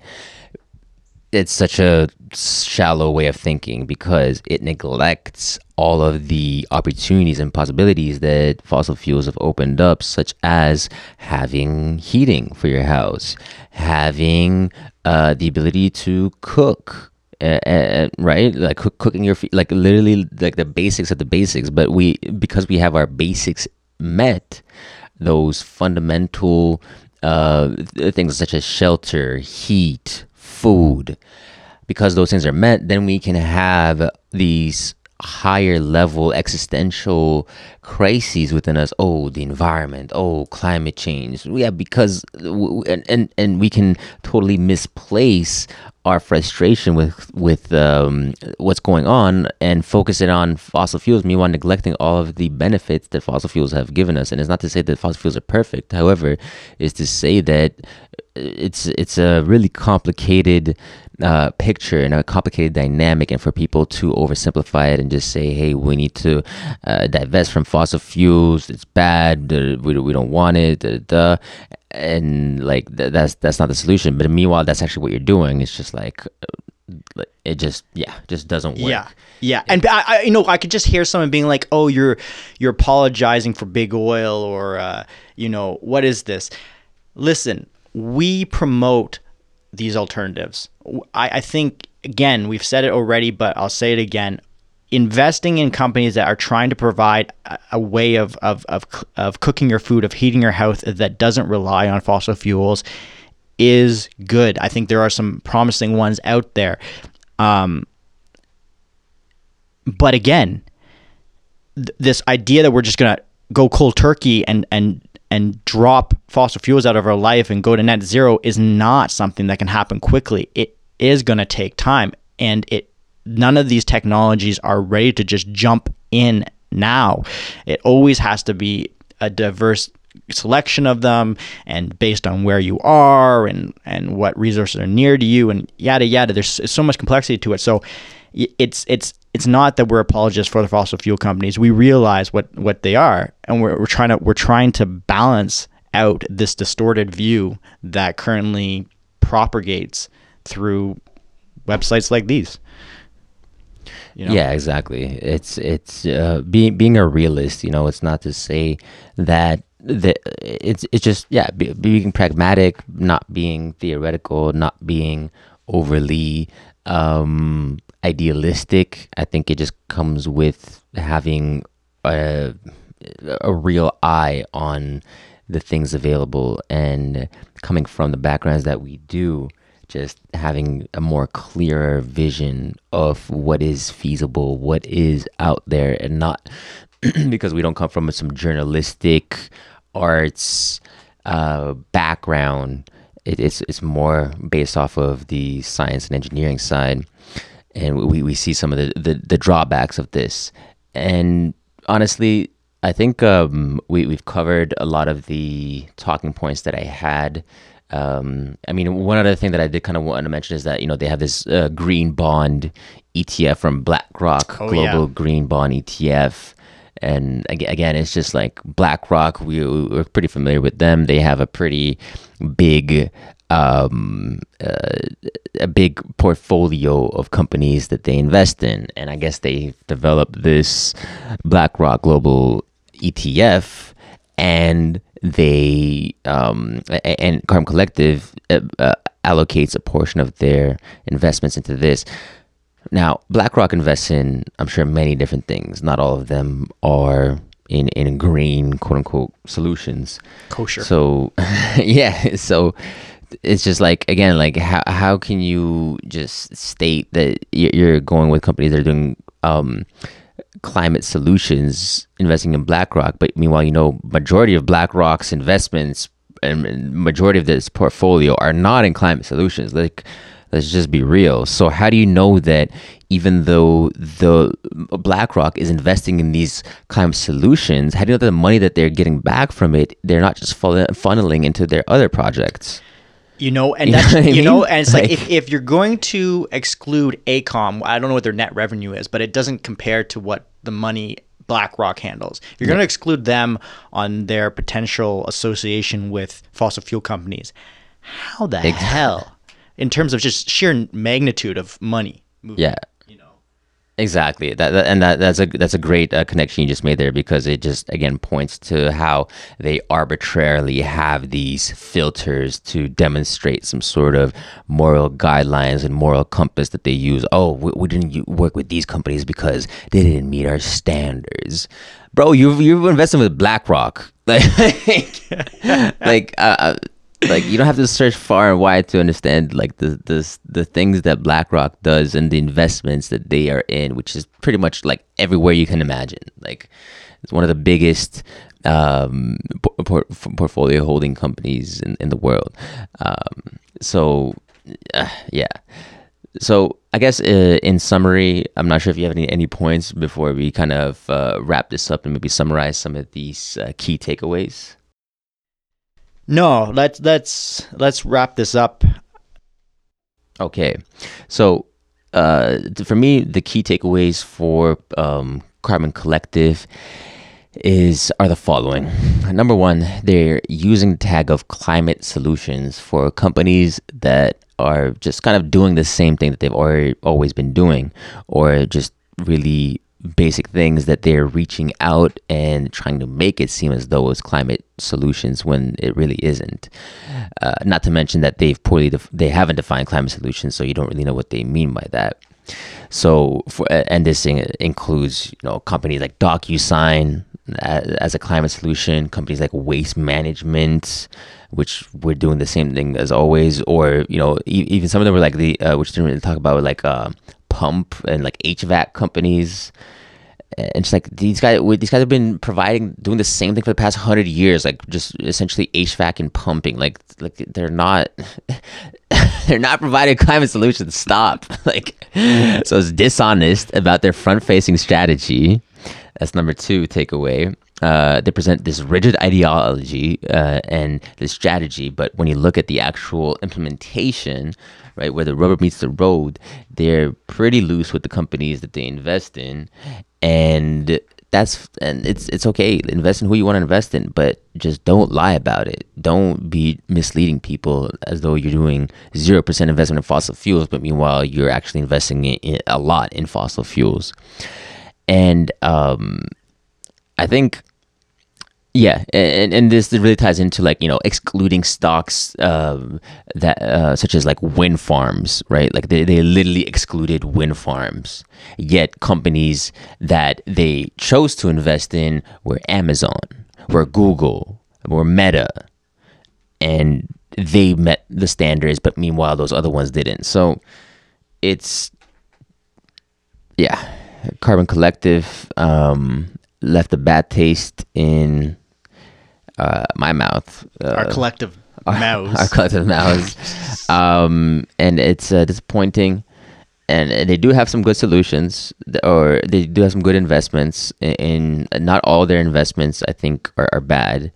it's such a shallow way of thinking because it neglects all of the opportunities and possibilities that fossil fuels have opened up, such as having heating for your house, having uh, the ability to cook. Uh, right? Like cook, cooking your feet like literally like the basics of the basics. But we because we have our basics met those fundamental uh, things such as shelter heat food because those things are met then we can have these higher level existential crises within us. Oh the environment. Oh climate change. Yeah because and and, and we can totally misplace our frustration with with um, what's going on and focusing on fossil fuels, meanwhile neglecting all of the benefits that fossil fuels have given us. And it's not to say that fossil fuels are perfect. However, is to say that it's it's a really complicated uh, picture and a complicated dynamic, and for people to oversimplify it and just say, "Hey, we need to uh, divest from fossil fuels. It's bad. We, we don't want it." Da, da, and like th- that's that's not the solution. But meanwhile, that's actually what you're doing. It's just like uh, it just yeah just doesn't work. Yeah, yeah, and I, I you know I could just hear someone being like, "Oh, you're you're apologizing for big oil," or uh, you know, what is this? Listen, we promote these alternatives. I, I think again we've said it already, but I'll say it again investing in companies that are trying to provide a, way of, of, of, of cooking your food, of heating your house that doesn't rely on fossil fuels is good. I think there are some promising ones out there. Um, but again, th- this idea that we're just going to go cold turkey and, and, and drop fossil fuels out of our life and go to net zero is not something that can happen quickly. It is going to take time and it none of these technologies are ready to just jump in now. It always has to be a diverse selection of them and based on where you are and and what resources are near to you and yada yada. There's so much complexity to it. So it's it's it's not that we're apologists for the fossil fuel companies. We realize what what they are and we're, we're trying to we're trying to balance out this distorted view that currently propagates through websites like these you know? Yeah, exactly. It's it's uh, being being a realist. You know, it's not to say that that it's it's just yeah, be, being pragmatic, not being theoretical, not being overly um, idealistic. I think it just comes with having a a real eye on the things available and coming from the backgrounds that we do just having a more clearer vision of what is feasible, what is out there, and not because we don't come from some journalistic arts uh, background. It, it's it's more based off of the science and engineering side, and we, we see some of the, the, the drawbacks of this. And honestly, I think um, we we've covered a lot of the talking points that I had um, I mean, one other thing that I did kind of want to mention is that you know they have this uh, green bond ETF from BlackRock, oh, Global yeah. Green Bond ETF, and again, it's just like BlackRock. We, we're pretty familiar with them. They have a pretty big um, uh, a big portfolio of companies that they invest in, and I guess they developed this BlackRock Global ETF, and they um, and Carbon Collective uh, uh, allocates a portion of their investments into this. Now, BlackRock invests in, I'm sure, many different things. Not all of them are in in green quote unquote solutions. Kosher. So, yeah. So it's just like again, like how how can you just state that you're going with companies that are doing um, climate solutions investing in BlackRock, but meanwhile, you know, majority of BlackRock's investments and majority of this portfolio are not in climate solutions. Like, let's just be real. So, how do you know that even though the BlackRock is investing in these climate solutions, how do you know that the money that they're getting back from it, they're not just funneling into their other projects? You know, and that's you know, you know and it's like, like, if, if you're going to exclude AECOM, I don't know what their net revenue is, but it doesn't compare to what the money BlackRock handles. You're yeah. going to exclude them on their potential association with fossil fuel companies. How the exactly. hell, in terms of just sheer magnitude of money? Moving? Yeah, Exactly. That, that, and that that's a that's a great uh, connection you just made there because it just again points to how they arbitrarily have these filters to demonstrate some sort of moral guidelines and moral compass that they use. Oh, we, we didn't work with these companies because they didn't meet our standards. Bro, you've you've invested with BlackRock. Like, like uh, uh like you don't have to search far and wide to understand like the the the things that BlackRock does and the investments that they are in, which is pretty much like everywhere you can imagine. Like it's one of the biggest um, por- portfolio holding companies in, in the world. Um, so uh, yeah, So I guess uh, in summary, I'm not sure if you have any any points before we kind of uh, wrap this up and maybe summarize some of these uh, key takeaways. No, let's let's let's wrap this up. Okay, so uh, for me, the key takeaways for um, Carbon Collective is are the following. Number one, they're using the tag of climate solutions for companies that are just kind of doing the same thing that they've already always been doing, or just really basic things that they're reaching out and trying to make it seem as though it's climate solutions when it really isn't. Uh, not to mention that they've poorly def- they haven't defined climate solutions, so you don't really know what they mean by that. So, for, and this thing includes you know companies like DocuSign as a climate solution, companies like Waste Management, which we're doing the same thing as always, or you know even some of them were like the uh, which didn't really talk about like uh, pump and like HVAC companies and it's like these guys these guys have been providing doing the same thing for the past 100 years like just essentially HVAC and pumping. Like like they're not they're not providing climate solutions. Stop. Like so it's dishonest about their front facing strategy. That's number 2 takeaway. Uh, they present this rigid ideology uh, and this strategy, but when you look at the actual implementation, right, where the rubber meets the road, they're pretty loose with the companies that they invest in, and that's and it's it's okay. Invest in who you want to invest in, but just don't lie about it. Don't be misleading people as though you're doing zero percent investment in fossil fuels, but meanwhile you're actually investing in, a lot in fossil fuels. And um, I think yeah, and, and this really ties into like you know excluding stocks um, that uh, such as like wind farms, right? Like they, they literally excluded wind farms. Yet companies that they chose to invest in were Amazon, were Google, were Meta, and they met the standards. But meanwhile, those other ones didn't. So it's yeah, Carbon Collective um, left a bad taste in uh, my mouth. Uh, our collective mouths. Our, collective mouths. um, and it's uh, disappointing. And they do have some good solutions, or they do have some good investments. In, in not all their investments, I think, are, are bad.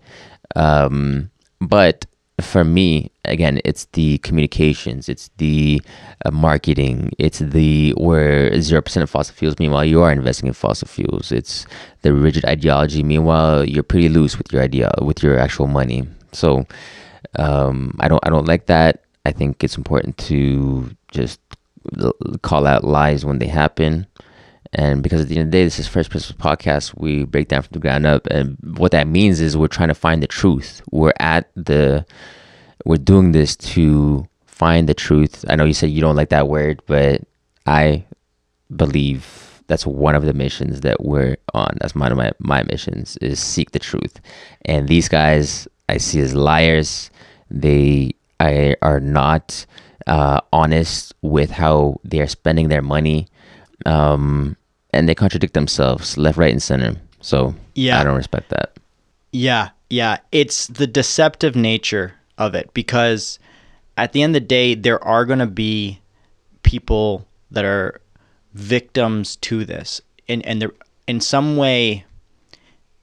Um, but for me, again, it's the communications, it's the uh, marketing, it's the where zero percent of fossil fuels. Meanwhile, you are investing in fossil fuels. It's the rigid ideology. Meanwhile, you're pretty loose with your idea, with your actual money. So, um, I don't, I don't like that. I think it's important to just call out lies when they happen. And because at the end of the day, this is First Principles Podcast, we break down from the ground up. And what that means is we're trying to find the truth. We're at the, we're doing this to find the truth. I know you said you don't like that word, but I believe that's one of the missions that we're on. That's one of my, my missions is seek the truth. And these guys I see as liars. They I, are not uh, honest with how they are spending their money. Um, and they contradict themselves left, right, and center. So yeah, I don't respect that. Yeah, yeah, it's the deceptive nature of it because at the end of the day, there are going to be people that are victims to this, and and they're in some way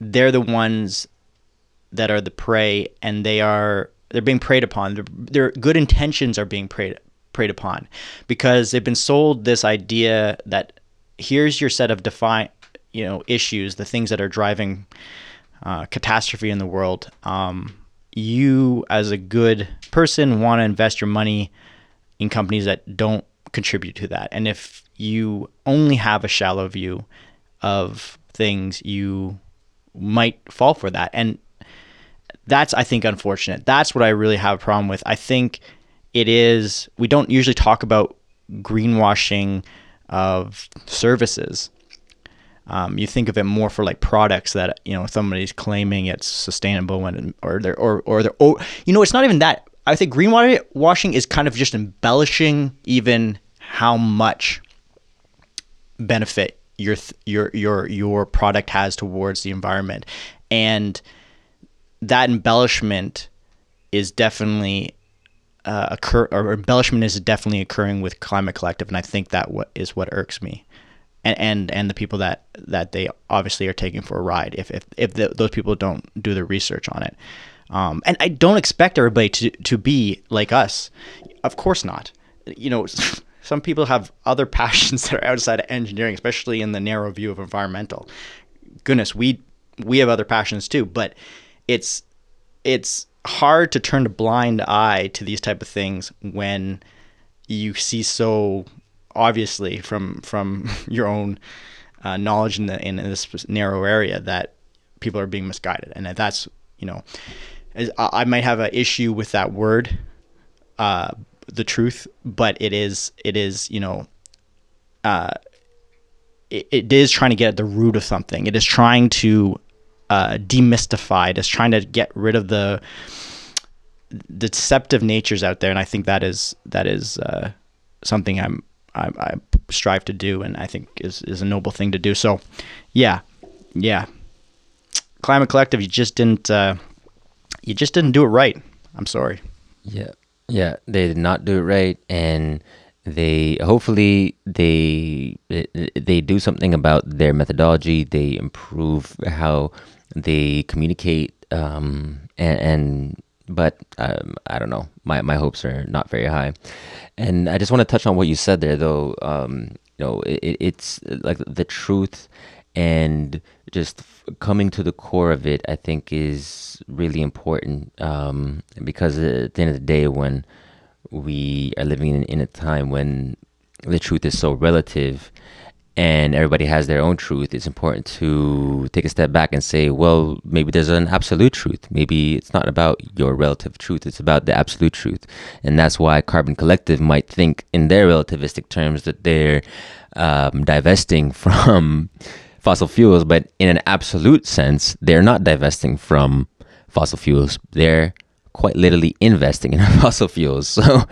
they're the ones that are the prey, and they are they're being preyed upon. Their, their good intentions are being preyed preyed upon because they've been sold this idea that here's your set of define you know issues, the things that are driving uh, catastrophe in the world. Um, you, as a good person, want to invest your money in companies that don't contribute to that. And if you only have a shallow view of things, you might fall for that. And that's, I think, unfortunate. That's what I really have a problem with. I think it is, we don't usually talk about greenwashing of services. Um, you think of it more for like products that you know somebody's claiming it's sustainable when or they're or or they're or you know it's not even that. I think greenwashing is kind of just embellishing even how much benefit your your your your product has towards the environment, and that embellishment is definitely uh, occur or embellishment is definitely occurring with Climate Collective, and I think that what is what irks me, and and and the people that that they obviously are taking for a ride. If if if the, those people don't do the research on it, um, and I don't expect everybody to to be like us. Of course not. You know. Some people have other passions that are outside of engineering, especially in the narrow view of environmental. Goodness, we we have other passions too, but it's it's hard to turn a blind eye to these type of things when you see so obviously from from your own uh, knowledge in the in this narrow area that people are being misguided, and that's you know, I might have an issue with that word, uh, the truth, but it is it is you know, uh, it, it is trying to get at the root of something. It is trying to uh, demystified, as trying to get rid of the deceptive natures out there, and I think that is that is uh, something I'm I, I, strive to do, and I think is is a noble thing to do. So, yeah, yeah, Climate Collective, you just didn't uh, you just didn't do it right. I'm sorry. Yeah, yeah, they did not do it right, and they hopefully they they do something about their methodology. They improve how they communicate um, and, and but um, I don't know. My my hopes are not very high, and I just want to touch on what you said there, though. Um, you know, it, it's like the truth and just coming to the core of it. I think is really important um, because at the end of the day, when we are living in, in a time when the truth is so relative and everybody has their own truth, it's important to take a step back and say, well, maybe there's an absolute truth. Maybe it's not about your relative truth, it's about the absolute truth. And that's why Carbon Collective might think in their relativistic terms that they're um, divesting from fossil fuels, but in an absolute sense, they're not divesting from fossil fuels. They're quite literally investing in fossil fuels. So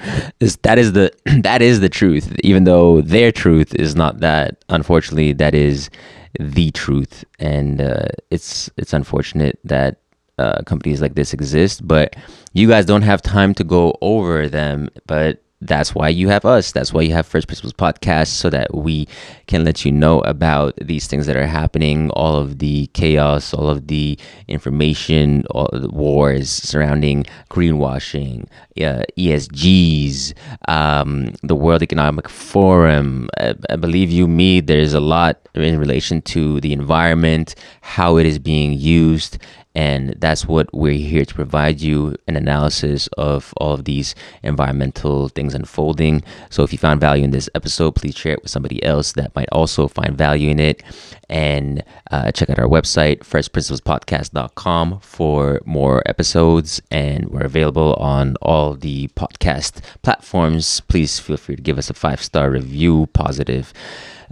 is, that is the that is the truth. Even though their truth is not that, unfortunately, that is the truth, and uh, it's it's unfortunate that uh, companies like this exist. But you guys don't have time to go over them. But that's why you have us. That's why you have First Principles Podcast, so that we can let you know about these things that are happening, all of the chaos, all of the information, all the wars surrounding greenwashing, uh, ESGs, um, the World Economic Forum. I, I believe you, me, there's a lot in relation to the environment, how it is being used, and that's what we're here to provide you an analysis of all of these environmental things unfolding. So if you found value in this episode, please share it with somebody else that might also find value in it. And uh, check out our website, firstprinciplespodcast.com, for more episodes. And we're available on all the podcast platforms. Please feel free to give us a five star review, positive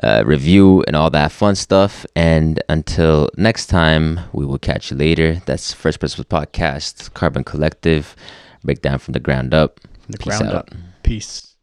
uh, review, and all that fun stuff. And until next time, we will catch you later. That's First Principles Podcast, Carbon Collective, breakdown from the ground up. The Peace ground out. up. Peace.